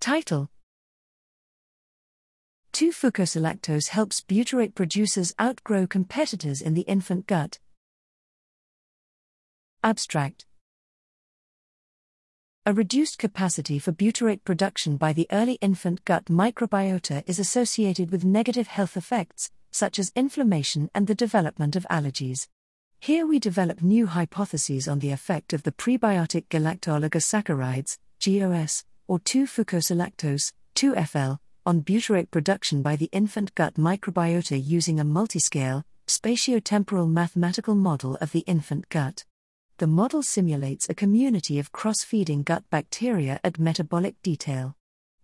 Title 2 Fucosyllactose helps butyrate producers outgrow competitors in the infant gut. Abstract A reduced capacity for butyrate production by the early infant gut microbiota is associated with negative health effects, such as inflammation and the development of allergies. Here we develop new hypotheses on the effect of the prebiotic galacto-oligosaccharides, GOS, or 2-fucosyllactose, 2FL, on butyrate production by the infant gut microbiota using a multiscale, spatiotemporal mathematical model of the infant gut. The model simulates a community of cross feeding gut bacteria at metabolic detail.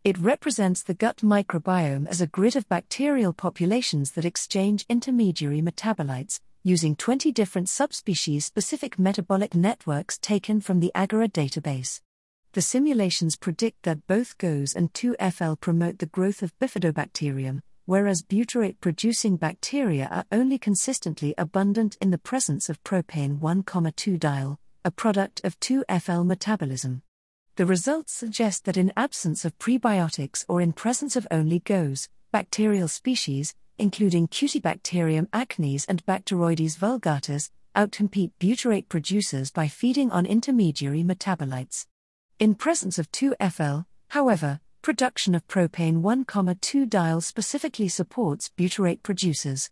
It represents the gut microbiome as a grid of bacterial populations that exchange intermediary metabolites, using 20 different subspecies specific metabolic networks taken from the Agora database. The simulations predict that both GOS and 2FL promote the growth of bifidobacterium, whereas butyrate producing bacteria are only consistently abundant in the presence of propane 1,2 diol, a product of 2FL metabolism. The results suggest that in absence of prebiotics or in presence of only GOS, bacterial species, including Cutibacterium acnes and Bacteroides vulgatus, outcompete butyrate producers by feeding on intermediary metabolites. In presence of 2FL, however, production of propane 1,2 diol specifically supports butyrate producers.